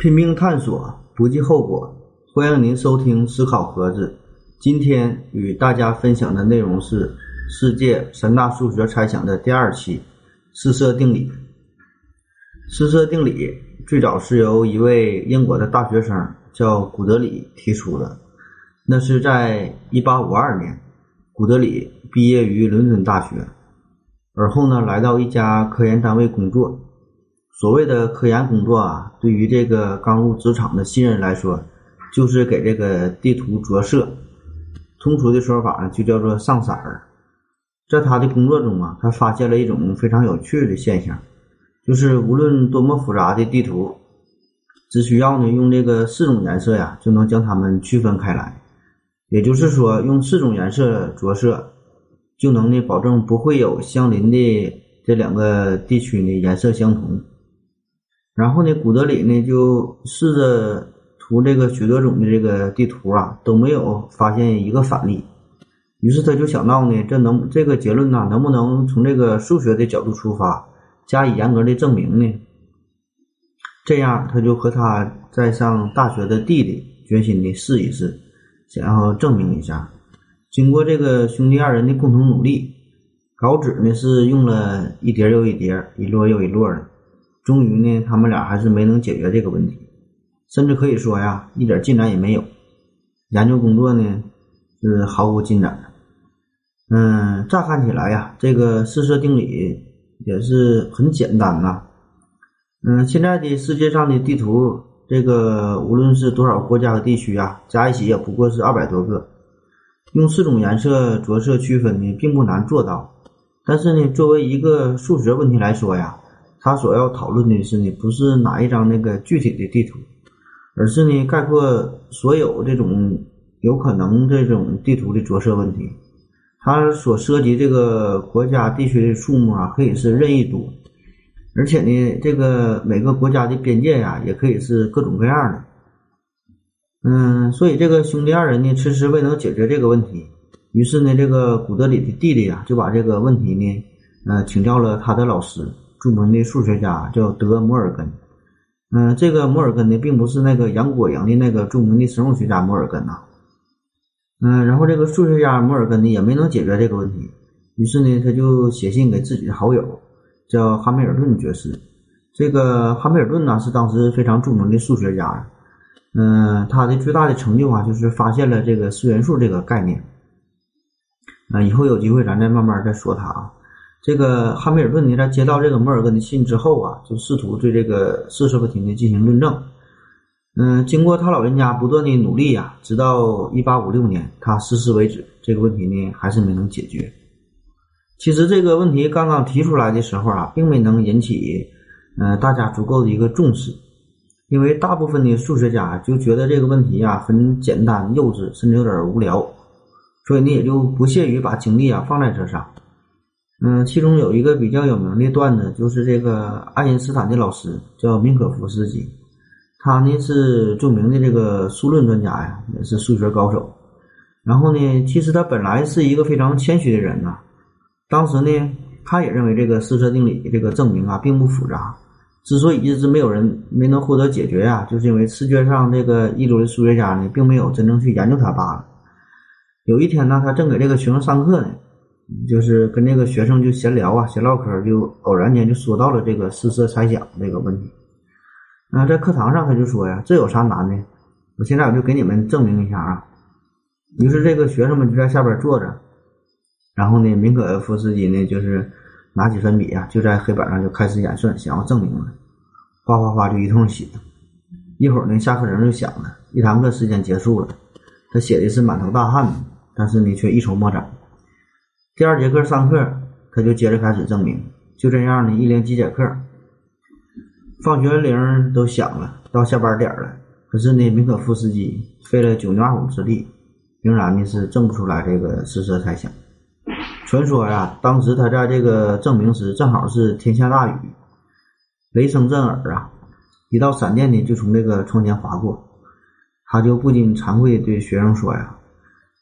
拼命探索，不计后果。欢迎您收听思考盒子。今天与大家分享的内容是世界三大数学猜想的第二期——四色定理。四色定理最早是由一位英国的大学生叫古德里提出的。那是在1852年，古德里毕业于伦敦大学，而后呢，来到一家科研单位工作。所谓的科研工作啊，对于这个刚入职场的新人来说，就是给这个地图着色。通俗的说法呢，就叫做上色儿。在他的工作中啊，他发现了一种非常有趣的现象，就是无论多么复杂的地图，只需要呢用这个四种颜色呀，就能将它们区分开来。也就是说，用四种颜色着色，就能呢保证不会有相邻的这两个地区呢颜色相同。然后呢，古德里呢就试着涂这个许多种的这个地图啊，都没有发现一个反例。于是他就想到呢，这能这个结论呢，能不能从这个数学的角度出发，加以严格的证明呢？这样，他就和他在上大学的弟弟决心的试一试。想要证明一下，经过这个兄弟二人的共同努力，稿纸呢是用了一叠又一叠，一摞又一摞的，终于呢，他们俩还是没能解决这个问题，甚至可以说呀，一点进展也没有，研究工作呢是毫无进展。嗯，乍看起来呀，这个四色定理也是很简单呐。嗯，现在的世界上的地图。这个无论是多少国家和地区啊，加一起也不过是二百多个。用四种颜色着色区分呢，并不难做到。但是呢，作为一个数学问题来说呀，他所要讨论的是呢，不是哪一张那个具体的地图，而是呢，概括所有这种有可能这种地图的着色问题。它所涉及这个国家地区的数目啊，可以是任意多。而且呢，这个每个国家的边界呀，也可以是各种各样的。嗯，所以这个兄弟二人呢，迟迟未能解决这个问题。于是呢，这个古德里的弟弟呀，就把这个问题呢，呃，请教了他的老师，著名的数学家叫德摩尔根。嗯，这个摩尔根呢，并不是那个杨果营的那个著名的生物学家摩尔根呐。嗯，然后这个数学家摩尔根呢，也没能解决这个问题。于是呢，他就写信给自己的好友。叫哈密尔顿爵士，这个哈密尔顿呢是当时非常著名的数学家，嗯，他的最大的成就啊就是发现了这个四元素这个概念，啊，以后有机会咱再慢慢再说他啊。这个汉密尔顿呢在接到这个摩尔根的信之后啊，就试图对这个四色问题呢进行论证，嗯，经过他老人家不断的努力呀，直到一八五六年他逝世为止，这个问题呢还是没能解决。其实这个问题刚刚提出来的时候啊，并没能引起，呃，大家足够的一个重视，因为大部分的数学家就觉得这个问题啊很简单、幼稚，甚至有点无聊，所以呢也就不屑于把精力啊放在这上。嗯，其中有一个比较有名的段子，就是这个爱因斯坦的老师叫明可夫斯基，他呢是著名的这个数论专家呀，也是数学高手。然后呢，其实他本来是一个非常谦虚的人呐。当时呢，他也认为这个四色定理这个证明啊并不复杂，之所以一直没有人没能获得解决呀，就是因为世界上这个一流的数学家呢并没有真正去研究它罢了。有一天呢，他正给这个学生上课呢，就是跟这个学生就闲聊啊，闲唠嗑，就偶然间就说到了这个四色猜想这个问题。那在课堂上他就说呀：“这有啥难的？我现在我就给你们证明一下啊。”于是这个学生们就在下边坐着。然后呢，明可夫斯基呢，就是拿起粉笔啊，就在黑板上就开始演算，想要证明了，哗哗哗就一通写。一会儿呢，下课铃就响了，一堂课时间结束了，他写的是满头大汗，但是呢却一筹莫展。第二节课上课，他就接着开始证明。就这样呢，一连几节课，放学铃都响了，到下班点了，可是呢，明可夫斯基费了九牛二虎之力，仍然呢是证不出来这个四色猜想。传说呀，当时他在这个证明时，正好是天下大雨，雷声震耳啊，一道闪电呢就从这个窗前划过，他就不禁惭愧对学生说呀：“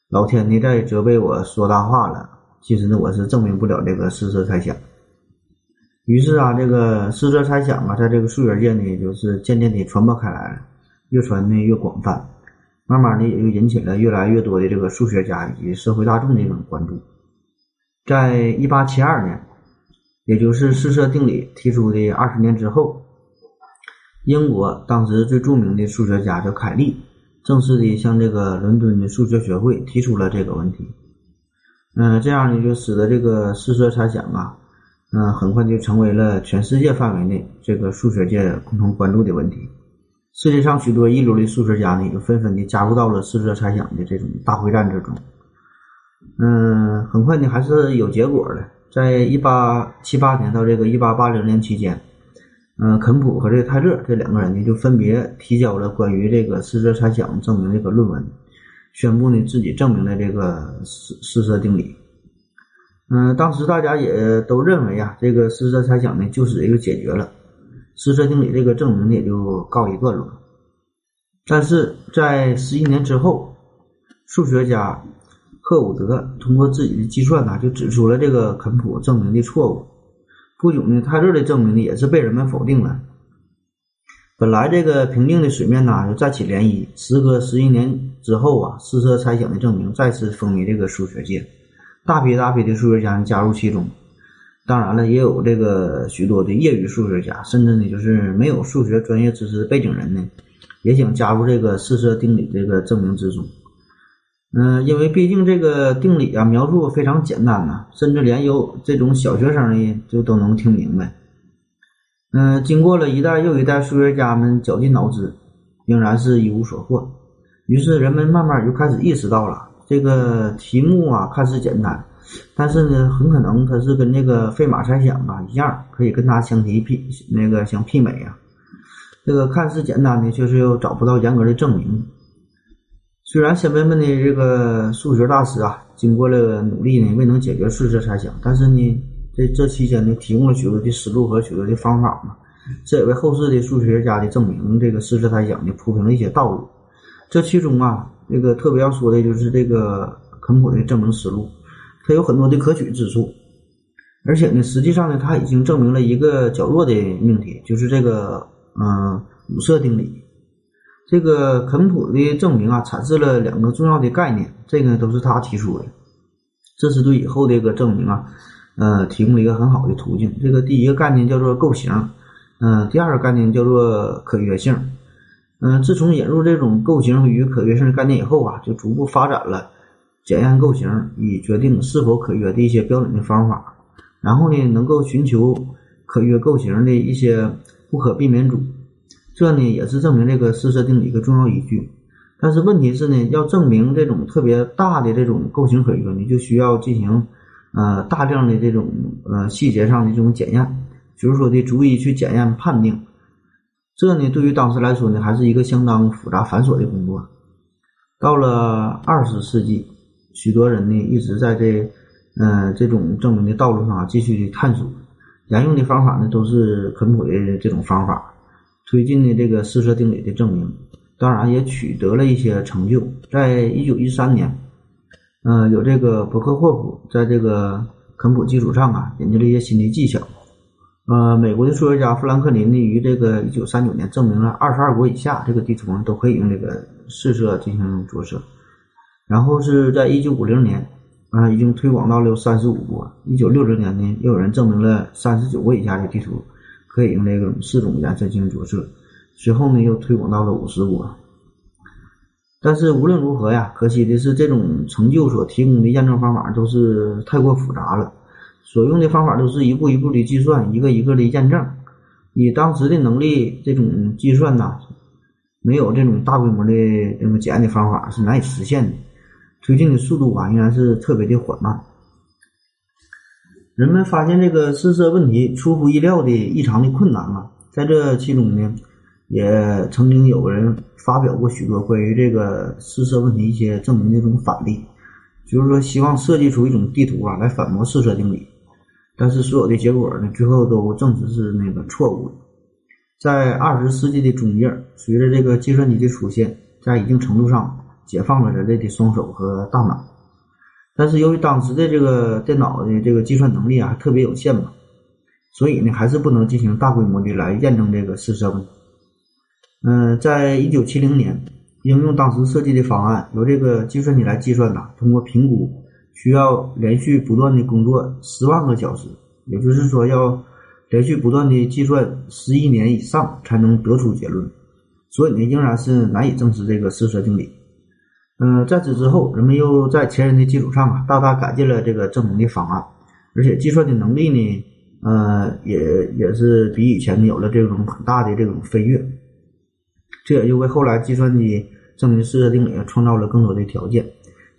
老天呢在责备我说大话了。其实呢，我是证明不了这个四色猜想。”于是啊，这个四色猜想啊，在这个数学界呢，也就是渐渐地传播开来了，越传呢越广泛，慢慢的也就引起了越来越多的这个数学家以及社会大众的一种关注。在一八七二年，也就是四色定理提出的二十年之后，英国当时最著名的数学家叫凯利，正式的向这个伦敦的数学学会提出了这个问题。嗯，这样呢，就使得这个四色猜想啊。嗯，很快就成为了全世界范围内这个数学界共同关注的问题。世界上许多一流的数学家呢，也纷纷的加入到了四色猜想的这种大会战之中。嗯，很快呢，还是有结果的。在一八七八年到这个一八八零年期间，嗯，肯普和这个泰勒这两个人呢，就分别提交了关于这个四色猜想证明这个论文，宣布呢自己证明了这个四四色定理。嗯，当时大家也都认为啊，这个四色猜想呢，就此也就解决了，四色定理这个证明呢也就告一段落。但是在十一年之后，数学家赫伍德通过自己的计算呢，就指出了这个肯普证明的错误。不久呢，泰勒的证明呢，也是被人们否定了。本来这个平静的水面呢，就再起涟漪。时隔十一年之后啊，四色猜想的证明再次风靡这个数学界。大批大批的数学家加入其中，当然了，也有这个许多的业余数学家，甚至呢就是没有数学专业知识背景人呢，也想加入这个四色定理这个证明之中。嗯，因为毕竟这个定理啊描述非常简单呐，甚至连有这种小学生呢就都能听明白。嗯，经过了一代又一代数学家们绞尽脑汁，仍然是一无所获。于是人们慢慢就开始意识到了。这个题目啊，看似简单，但是呢，很可能它是跟那个费马猜想啊一样，可以跟它相提媲那个相媲美啊。这个看似简单的，却是又找不到严格的证明。虽然先辈们的这个数学大师啊，经过了努力呢，未能解决数学猜想，但是呢，这这期间呢，提供了许多的思路和许多的方法嘛，这也为后世的数学家的证明这个四色猜想呢铺平了一些道路。这其中啊。这个特别要说的就是这个肯普的证明思路，它有很多的可取之处，而且呢，实际上呢，他已经证明了一个较弱的命题，就是这个嗯五色定理。这个肯普的证明啊，阐释了两个重要的概念，这个都是他提出的，这是对以后这个证明啊，呃，提供了一个很好的途径。这个第一个概念叫做构型，嗯，第二个概念叫做可约性。嗯，自从引入这种构型与可约性的概念以后啊，就逐步发展了检验构型以决定是否可约的一些标准的方法。然后呢，能够寻求可约构型的一些不可避免组，这呢也是证明这个四色定理一个重要依据。但是问题是呢，要证明这种特别大的这种构型可约，你就需要进行呃大量的这种呃细节上的这种检验，就是说的逐一去检验判定。这呢，对于当时来说呢，还是一个相当复杂繁琐的工作。到了二十世纪，许多人呢一直在这，嗯，这种证明的道路上继续去探索，沿用的方法呢都是肯普的这种方法，推进的这个四色定理的证明，当然也取得了一些成就。在一九一三年，嗯，有这个伯克霍普在这个肯普基础上啊，研究了一些新的技巧。呃，美国的数学家富兰克林呢，于这个一九三九年证明了二十二国以下这个地图呢都可以用这个四色进行着色。然后是在一九五零年，啊，已经推广到了三十五国。一九六零年呢，又有人证明了三十九国以下的地图可以用这个四种颜色进行着色。随后呢，又推广到了五十国。但是无论如何呀，可惜的是这种成就所提供的验证方法都是太过复杂了。所用的方法都是一步一步的计算，一个一个的验证。以当时的能力，这种计算呐，没有这种大规模的这种检验的方法是难以实现的。推进的速度啊，应该是特别的缓慢。人们发现这个试色问题出乎意料的异常的困难啊，在这其中呢，也曾经有人发表过许多关于这个四色问题一些证明的这种反例。就是说，希望设计出一种地图啊，来反驳四色定理，但是所有的结果呢，最后都证实是那个错误的。在二十世纪的中叶，随着这个计算机的出现，在一定程度上解放了人类的双手和大脑，但是由于当时的这个电脑的这个计算能力啊特别有限嘛，所以呢，还是不能进行大规模的来验证这个试射问题。嗯，在一九七零年，应用当时设计的方案，由这个计算机来计算呐，通过评估，需要连续不断的工作十万个小时，也就是说要连续不断的计算十一年以上才能得出结论。所以呢，仍然是难以证实这个试射定理。嗯，在此之后，人们又在前人的基础上啊，大大改进了这个证明的方案，而且计算的能力呢，呃，也也是比以前有了这种很大的这种飞跃。这也就为后来计算机证明四色定理创造了更多的条件，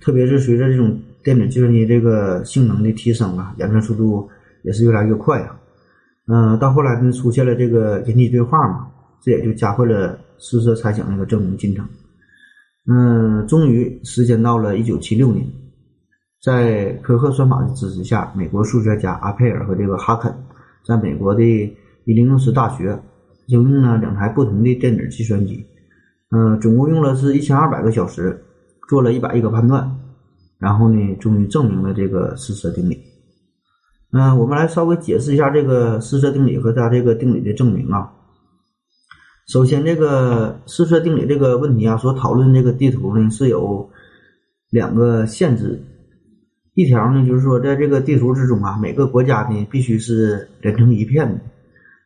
特别是随着这种电子计算机这个性能的提升啊，演算速度也是越来越快啊。嗯，到后来呢，出现了这个人机对话嘛，这也就加快了试色猜想那个证明进程。嗯，终于时间到了一九七六年，在科赫算法的支持下，美国数学家阿佩尔和这个哈肯在美国的伊利诺斯大学。应用了两台不同的电子计算机，嗯，总共用了是一千二百个小时，做了一百亿个判断，然后呢，终于证明了这个试射定理。嗯，我们来稍微解释一下这个试射定理和它这个定理的证明啊。首先，这个四色定理这个问题啊，所讨论这个地图呢是有两个限制，一条呢就是说，在这个地图之中啊，每个国家呢必须是连成一片的。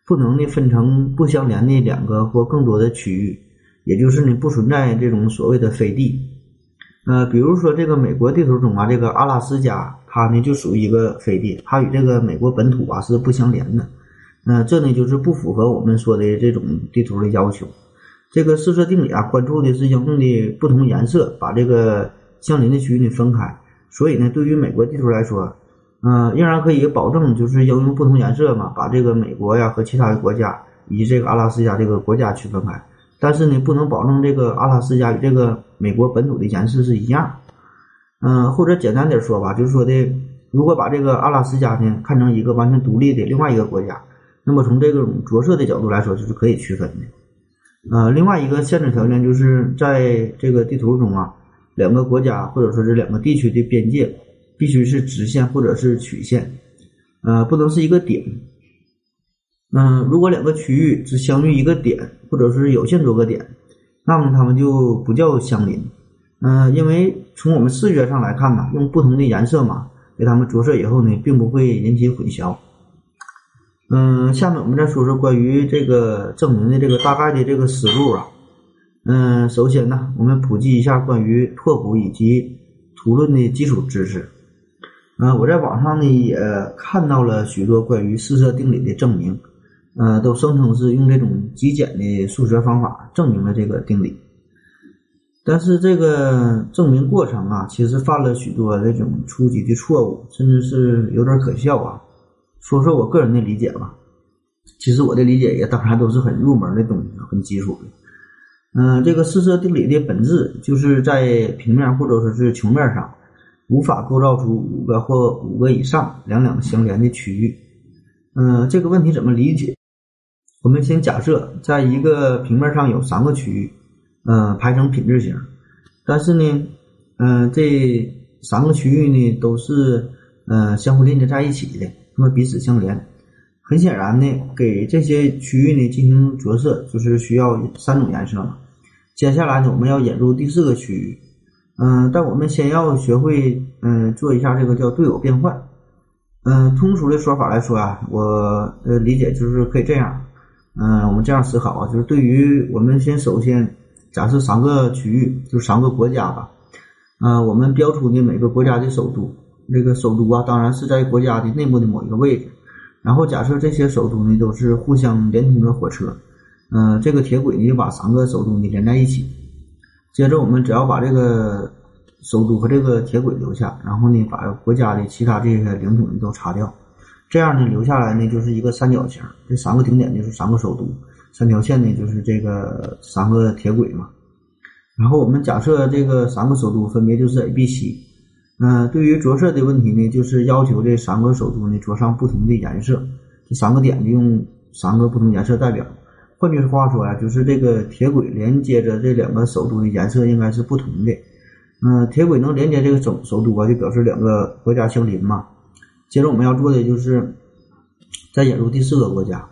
不能呢分成不相连的两个或更多的区域，也就是呢不存在这种所谓的飞地。呃，比如说这个美国地图中啊，这个阿拉斯加，它呢就属于一个飞地，它与这个美国本土啊是不相连的。那这呢就是不符合我们说的这种地图的要求。这个四色定理啊，关注的是应用的不同颜色，把这个相邻的区域呢分开。所以呢，对于美国地图来说。嗯，仍然可以保证，就是应用不同颜色嘛，把这个美国呀和其他的国家以及这个阿拉斯加这个国家区分开。但是呢，不能保证这个阿拉斯加与这个美国本土的颜色是一样。嗯，或者简单点说吧，就是说的，如果把这个阿拉斯加呢看成一个完全独立的另外一个国家，那么从这种着色的角度来说，就是可以区分的。呃，另外一个限制条件就是在这个地图中啊，两个国家或者说是两个地区的边界。必须是直线或者是曲线，呃，不能是一个点。嗯，如果两个区域只相遇一个点，或者是有限多个点，那么它们就不叫相邻。嗯，因为从我们视觉上来看呢，用不同的颜色嘛，给它们着色以后呢，并不会引起混淆。嗯，下面我们再说说关于这个证明的这个大概的这个思路啊。嗯，首先呢，我们普及一下关于拓扑以及图论的基础知识。嗯，我在网上呢也看到了许多关于四射定理的证明，呃，都声称是用这种极简的数学方法证明了这个定理。但是这个证明过程啊，其实犯了许多这种初级的错误，甚至是有点可笑啊。说说我个人的理解吧，其实我的理解也当然都是很入门的东西，很基础的。嗯，这个四射定理的本质就是在平面或者说是球面上。无法构造出五个或五个以上两两相连的区域。嗯，这个问题怎么理解？我们先假设在一个平面上有三个区域，嗯，排成品质型，但是呢，嗯，这三个区域呢都是嗯相互连接在一起的，那么彼此相连。很显然呢，给这些区域呢进行着色，就是需要三种颜色了。接下来呢，我们要引入第四个区域。嗯，但我们先要学会嗯做一下这个叫对偶变换。嗯，通俗的说法来说啊，我呃理解就是可以这样。嗯，我们这样思考啊，就是对于我们先首先假设三个区域，就三个国家吧。嗯，我们标出的每个国家的首都，这个首都啊，当然是在国家的内部的某一个位置。然后假设这些首都呢都是互相连通的火车。嗯，这个铁轨呢就把三个首都呢连在一起。接着，我们只要把这个首都和这个铁轨留下，然后呢，把国家的其他这些领土呢都擦掉，这样呢，留下来呢就是一个三角形。这三个顶点就是三个首都，三条线呢就是这个三个铁轨嘛。然后我们假设这个三个首都分别就是 A、B、C。嗯，对于着色的问题呢，就是要求这三个首都呢着上不同的颜色，这三个点就用三个不同颜色代表。换句话说呀，就是这个铁轨连接着这两个首都的颜色应该是不同的。嗯，铁轨能连接这个首首都啊，就表示两个国家相邻嘛。接着我们要做的就是再引入第四个国家。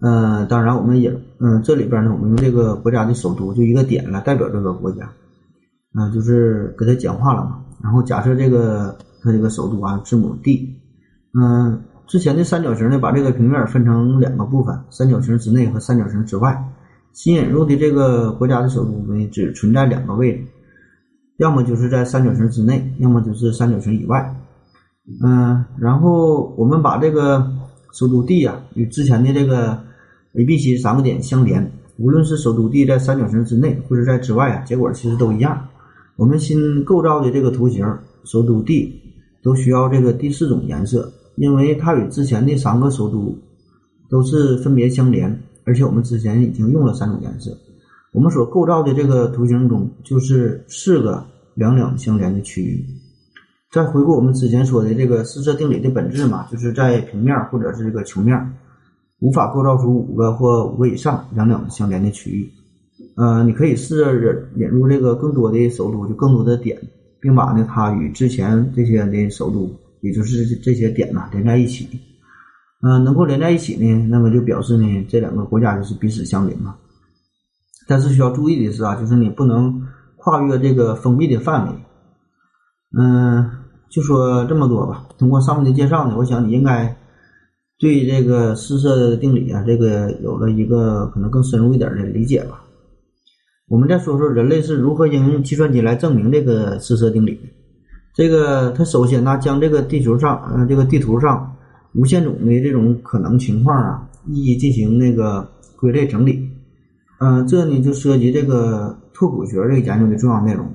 嗯，当然我们也嗯这里边呢，我们用这个国家的首都就一个点来代表这个国家，嗯，就是给它简化了嘛。然后假设这个它这个首都啊字母 D，嗯，之前的三角形呢把这个平面分成两个部分，三角形之内和三角形之外。新引入的这个国家的首都呢只存在两个位置，要么就是在三角形之内，要么就是三角形以外。嗯，然后我们把这个首都 D 呀与之前的这个。A、B、C 三个点相连，无论是首都地在三角形之内或者在之外啊，结果其实都一样。我们新构造的这个图形首都地都需要这个第四种颜色，因为它与之前的三个首都都是分别相连，而且我们之前已经用了三种颜色。我们所构造的这个图形中就是四个两两相连的区域。再回顾我们之前说的这个四色定理的本质嘛，就是在平面或者是这个球面。无法构造出五个或五个以上两两相连的区域。呃，你可以试着引入这个更多的首都，就更多的点，并把呢它与之前这些的首都，也就是这些点呢连在一起。嗯，能够连在一起呢，那么就表示呢这两个国家就是彼此相邻嘛。但是需要注意的是啊，就是你不能跨越这个封闭的范围。嗯，就说这么多吧。通过上面的介绍呢，我想你应该。对这个四色定理啊，这个有了一个可能更深入一点的理解吧。我们再说说人类是如何应用计算机来证明这个四色定理的。这个他首先呢，将这个地球上，呃，这个地图上无限种的这种可能情况啊，一一进行那个归类整理。嗯，这呢就涉及这个拓扑学这个研究的重要内容。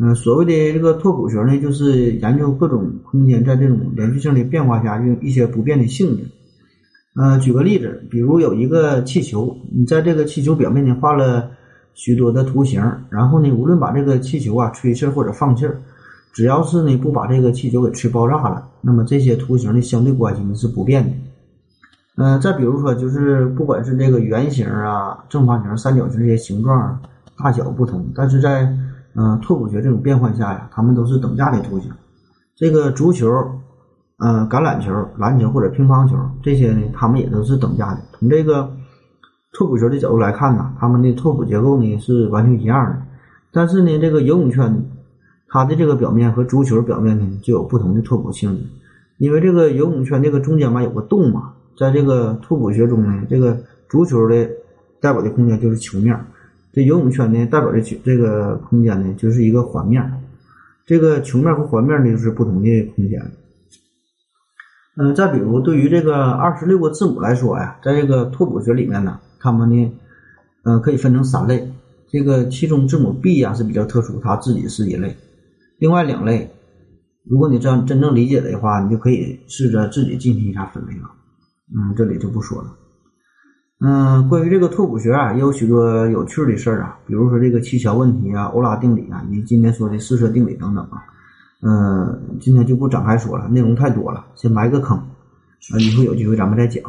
嗯，所谓的这个拓扑学呢，就是研究各种空间在这种连续性的变化下用一些不变的性质。嗯，举个例子，比如有一个气球，你在这个气球表面呢画了许多的图形，然后呢，无论把这个气球啊吹气或者放气儿，只要是呢不把这个气球给吹爆炸了，那么这些图形的相对关系呢是不变的。嗯，再比如说，就是不管是这个圆形啊、正方形、三角形这些形状大小不同，但是在嗯，拓扑学这种变换下呀，它们都是等价的图形。这个足球、嗯，橄榄球、篮球或者乒乓球这些呢，它们也都是等价的。从这个拓扑学的角度来看呢，它们的拓扑结构呢是完全一样的。但是呢，这个游泳圈它的这个表面和足球表面呢就有不同的拓扑性质。因为这个游泳圈这个中间嘛有个洞嘛，在这个拓扑学中呢，这个足球的代表的空间就是球面。这游泳圈呢，代表的球这个空间呢，就是一个环面。这个球面和环面呢，就是不同的空间。嗯，再比如，对于这个二十六个字母来说呀，在这个拓扑学里面呢，它们呢，嗯，可以分成三类。这个其中字母 B 呀是比较特殊，它自己是一类。另外两类，如果你这样真正理解的话，你就可以试着自己进行一下分类了。嗯，这里就不说了。嗯，关于这个拓扑学啊，也有许多有趣的事儿啊，比如说这个气桥问题啊、欧拉定理啊，以及今天说的四色定理等等啊。嗯，今天就不展开说了，内容太多了，先埋个坑啊，以后有机会咱们再讲。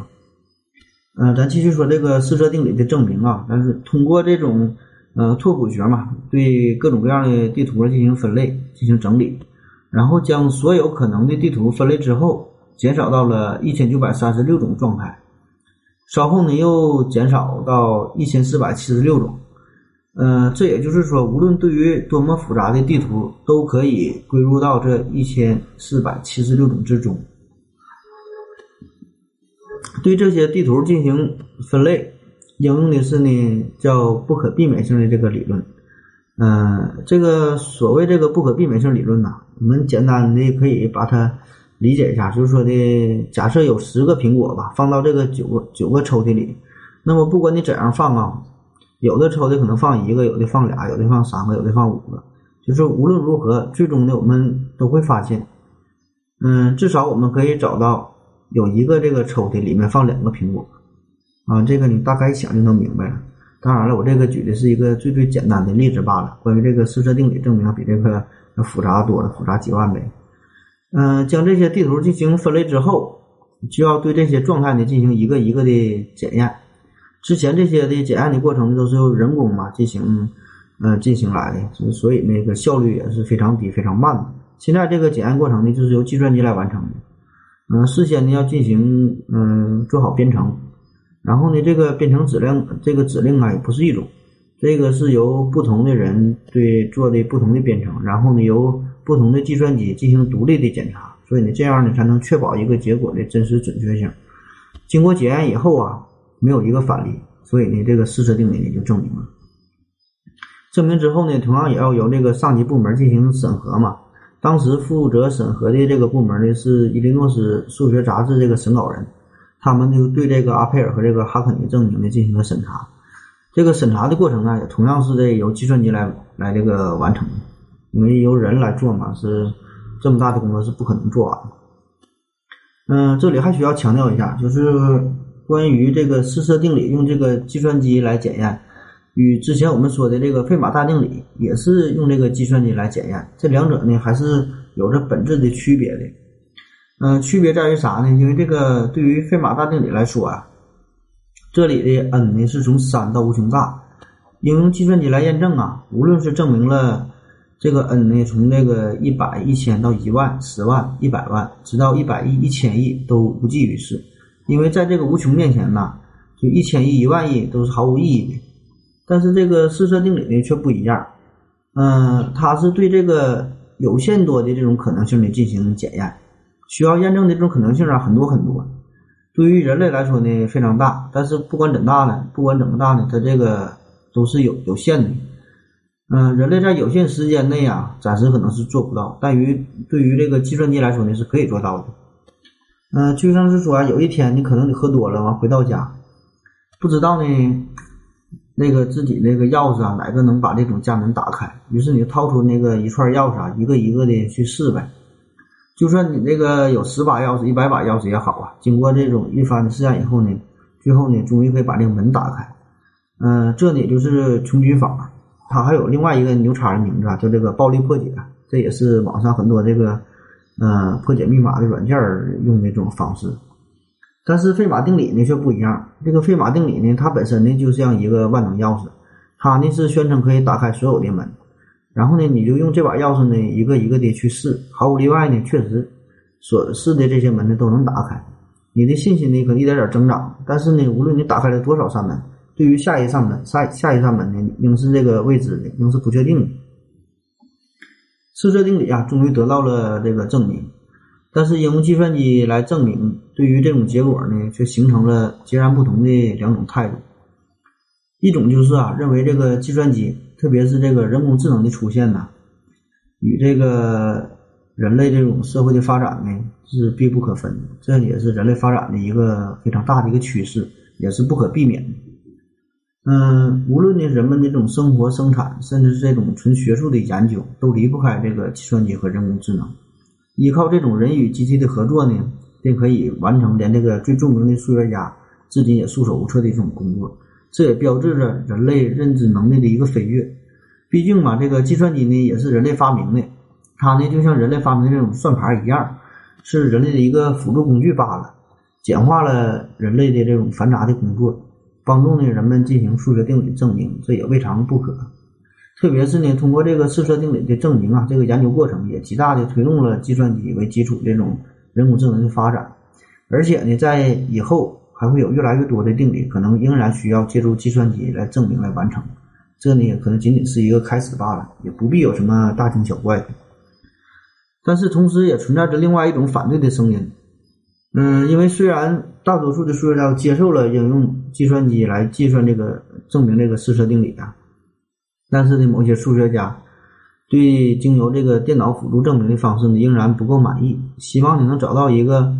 嗯，咱继续说这个四色定理的证明啊，但是通过这种呃拓扑学嘛，对各种各样的地图进行分类、进行整理，然后将所有可能的地图分类之后，减少到了一千九百三十六种状态。稍后呢，又减少到一千四百七十六种。嗯，这也就是说，无论对于多么复杂的地图，都可以归入到这一千四百七十六种之中。对这些地图进行分类，应用的是呢叫不可避免性的这个理论。嗯，这个所谓这个不可避免性理论呢，我们简单的可以把它。理解一下，就是说的，假设有十个苹果吧，放到这个九个九个抽屉里，那么不管你怎样放啊，有的抽屉可能放一个，有的放俩，有的放三个，有的放五个，就是无论如何，最终呢，我们都会发现，嗯，至少我们可以找到有一个这个抽屉里面放两个苹果，啊，这个你大概一想就能明白了。当然了，我这个举的是一个最最简单的例子罢了。关于这个四色定理证明，比这个要复杂多了，复杂几万倍。嗯，将这些地图进行分类之后，就要对这些状态呢进行一个一个的检验。之前这些的检验的过程都是由人工嘛进行，嗯，进行来的，所以那个效率也是非常低、非常慢的。现在这个检验过程呢，就是由计算机来完成的。嗯，事先呢要进行嗯做好编程，然后呢这个编程指令这个指令啊也不是一种，这个是由不同的人对做的不同的编程，然后呢由不同的计算机进行独立的检查，所以呢这样呢才能确保一个结果的真实准确性。经过检验以后啊，没有一个反例，所以呢这个试车定理呢就证明了。证明之后呢，同样也要由这个上级部门进行审核嘛。当时负责审核的这个部门呢，是伊利诺斯数学杂志这个审稿人，他们就对这个阿佩尔和这个哈肯尼证明呢进行了审查。这个审查的过程呢，也同样是这由计算机来来这个完成的，因为由人来做嘛，是这么大的工作是不可能做完的。嗯，这里还需要强调一下，就是关于这个四色定理用这个计算机来检验。与之前我们说的这个费马大定理也是用这个计算机来检验，这两者呢还是有着本质的区别的。嗯，区别在于啥呢？因为这个对于费马大定理来说啊，这里的 n 呢是从三到无穷大，应用计算机来验证啊，无论是证明了这个 n 呢从这个一百、一千到一万、十万、一百万，直到一百亿、一千亿都无济于事，因为在这个无穷面前呢，就一千亿、一万亿都是毫无意义的。但是这个试车定理呢却不一样，嗯，它是对这个有限多的这种可能性呢进行检验，需要验证的这种可能性啊很多很多，对于人类来说呢非常大，但是不管怎大呢，不管怎么大呢，它这个都是有有限的，嗯，人类在有限时间内啊暂时可能是做不到，但于对于这个计算机来说呢是可以做到的，嗯，就像是说啊，有一天你可能你喝多了完回到家，不知道呢。那个自己那个钥匙啊，哪个能把这种家门打开？于是你掏出那个一串钥匙啊，一个一个的去试呗。就算你这个有十把钥匙、一百把钥匙也好啊，经过这种一番的试验以后呢，最后呢，终于可以把这个门打开。嗯，这呢就是穷举法，它还有另外一个牛叉的名字啊，叫这个暴力破解。这也是网上很多这个嗯破解密码的软件用的这种方式。但是费马定理呢却不一样。这个费马定理呢，它本身呢就像一个万能钥匙，它呢是宣称可以打开所有的门。然后呢，你就用这把钥匙呢一个一个的去试，毫无例外呢，确实所试的这些门呢都能打开。你的信心呢可能一点点增长。但是呢，无论你打开了多少扇门，对于下一扇门、下下一扇门呢，应是这个未知的，应是不确定的。试车定理啊，终于得到了这个证明。但是用计算机来证明，对于这种结果呢，却形成了截然不同的两种态度。一种就是啊，认为这个计算机，特别是这个人工智能的出现呢，与这个人类这种社会的发展呢是必不可分的，这也是人类发展的一个非常大的一个趋势，也是不可避免的。嗯，无论呢人们的这种生活生产，甚至是这种纯学术的研究，都离不开这个计算机和人工智能。依靠这种人与机器的合作呢，便可以完成连这个最著名的数学家至今也束手无策的一种工作。这也标志着人类认知能力的一个飞跃。毕竟嘛，这个计算机呢也是人类发明的，它呢就像人类发明的这种算盘一样，是人类的一个辅助工具罢了，简化了人类的这种繁杂的工作，帮助呢人们进行数学定理证明，这也未尝不可。特别是呢，通过这个四色定理的证明啊，这个研究过程也极大的推动了计算机为基础这种人工智能的发展，而且呢，在以后还会有越来越多的定理可能仍然需要借助计算机来证明来完成，这呢也可能仅仅是一个开始罢了，也不必有什么大惊小怪的。但是同时也存在着另外一种反对的声音，嗯，因为虽然大多数的数学家接受了应用计算机来计算这个证明这个四色定理啊。但是呢，某些数学家对经由这个电脑辅助证明的方式呢，仍然不够满意，希望你能找到一个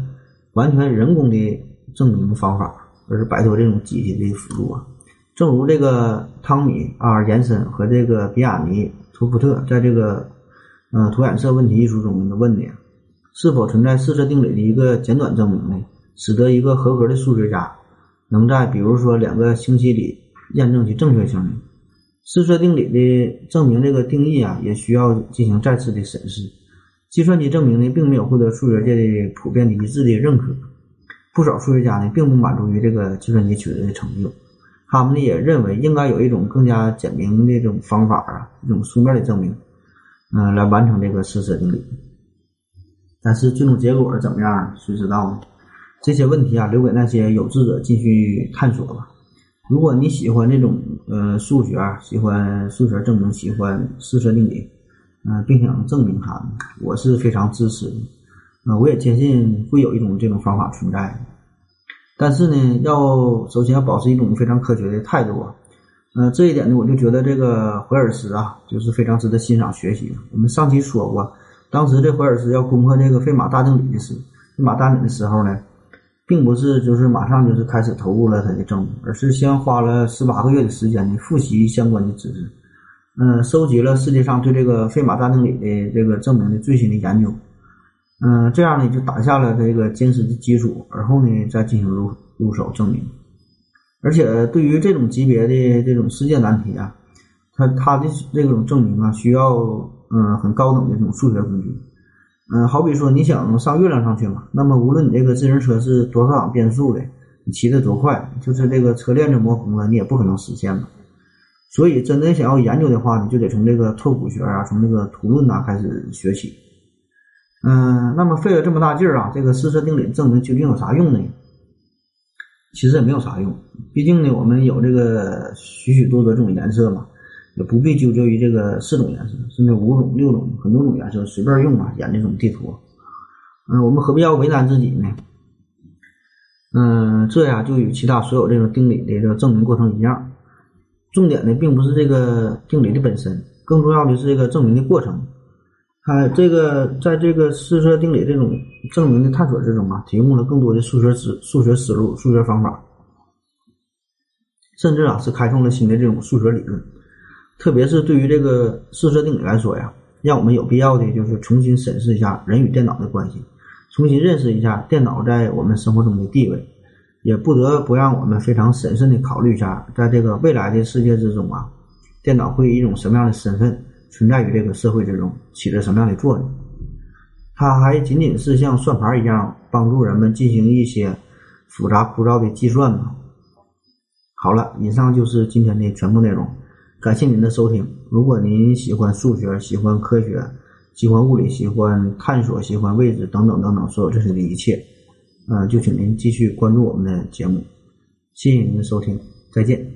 完全人工的证明方法，而是摆脱这种机器的辅助啊。正如这个汤米·阿尔延森和这个比亚尼·图福特在这个《嗯图染色问题》一书中的问的：是否存在四色定理的一个简短证明呢？使得一个合格的数学家能在比如说两个星期里验证其正确性呢？四色定理的证明这个定义啊，也需要进行再次的审视。计算机证明呢，并没有获得数学界的普遍的一致的认可。不少数学家呢，并不满足于这个计算机取得的成就，他们呢也认为应该有一种更加简明的这种方法啊，一种书面的证明，嗯，来完成这个四色定理。但是最终结果怎么样，谁知道呢？这些问题啊，留给那些有志者继续探索吧。如果你喜欢这种呃数学，喜欢数学证明，喜欢四色定理，嗯，并想证明它，我是非常支持的。啊，我也坚信会有一种这种方法存在。但是呢，要首先要保持一种非常科学的态度啊。嗯，这一点呢，我就觉得这个怀尔斯啊，就是非常值得欣赏学习。我们上期说过，当时这怀尔斯要攻克这个费马大定理的时，费马大定理的时候呢。并不是就是马上就是开始投入了他的证明，而是先花了十八个月的时间呢复习相关的知识，嗯，收集了世界上对这个费马大定理的这个证明的最新的研究，嗯，这样呢就打下了这个坚实的基础，而后呢再进行入入手证明。而且对于这种级别的这种世界难题啊，它它的这种证明啊，需要嗯很高等的这种数学工具。嗯，好比说你想上月亮上去嘛，那么无论你这个自行车是多少档变速的，你骑得多快，就是这个车链子磨红了，你也不可能实现嘛。所以，真的想要研究的话呢，就得从这个拓扑学啊，从这个图论呐开始学起。嗯，那么费了这么大劲儿啊，这个四色定理证明究竟有啥用呢？其实也没有啥用，毕竟呢，我们有这个许许多多这种颜色嘛。也不必纠结于这个四种颜色，甚至五种、六种、很多种颜色随便用啊，演这种地图。嗯，我们何必要为难自己呢？嗯，这呀就与其他所有这种定理的这个证明过程一样。重点呢，并不是这个定理的本身，更重要的是这个证明的过程。呃这个在这个四色定理这种证明的探索之中啊，提供了更多的数学思数学思路、数学方法，甚至啊是开创了新的这种数学理论。特别是对于这个四色定理来说呀，让我们有必要的就是重新审视一下人与电脑的关系，重新认识一下电脑在我们生活中的地位，也不得不让我们非常审慎的考虑一下，在这个未来的世界之中啊，电脑会以一种什么样的身份存在于这个社会之中，起着什么样的作用？它还仅仅是像算盘一样帮助人们进行一些复杂枯燥的计算吗？好了，以上就是今天的全部内容。感谢您的收听。如果您喜欢数学、喜欢科学、喜欢物理、喜欢探索、喜欢未知等等等等所有这些的一切，嗯，就请您继续关注我们的节目。谢谢您的收听，再见。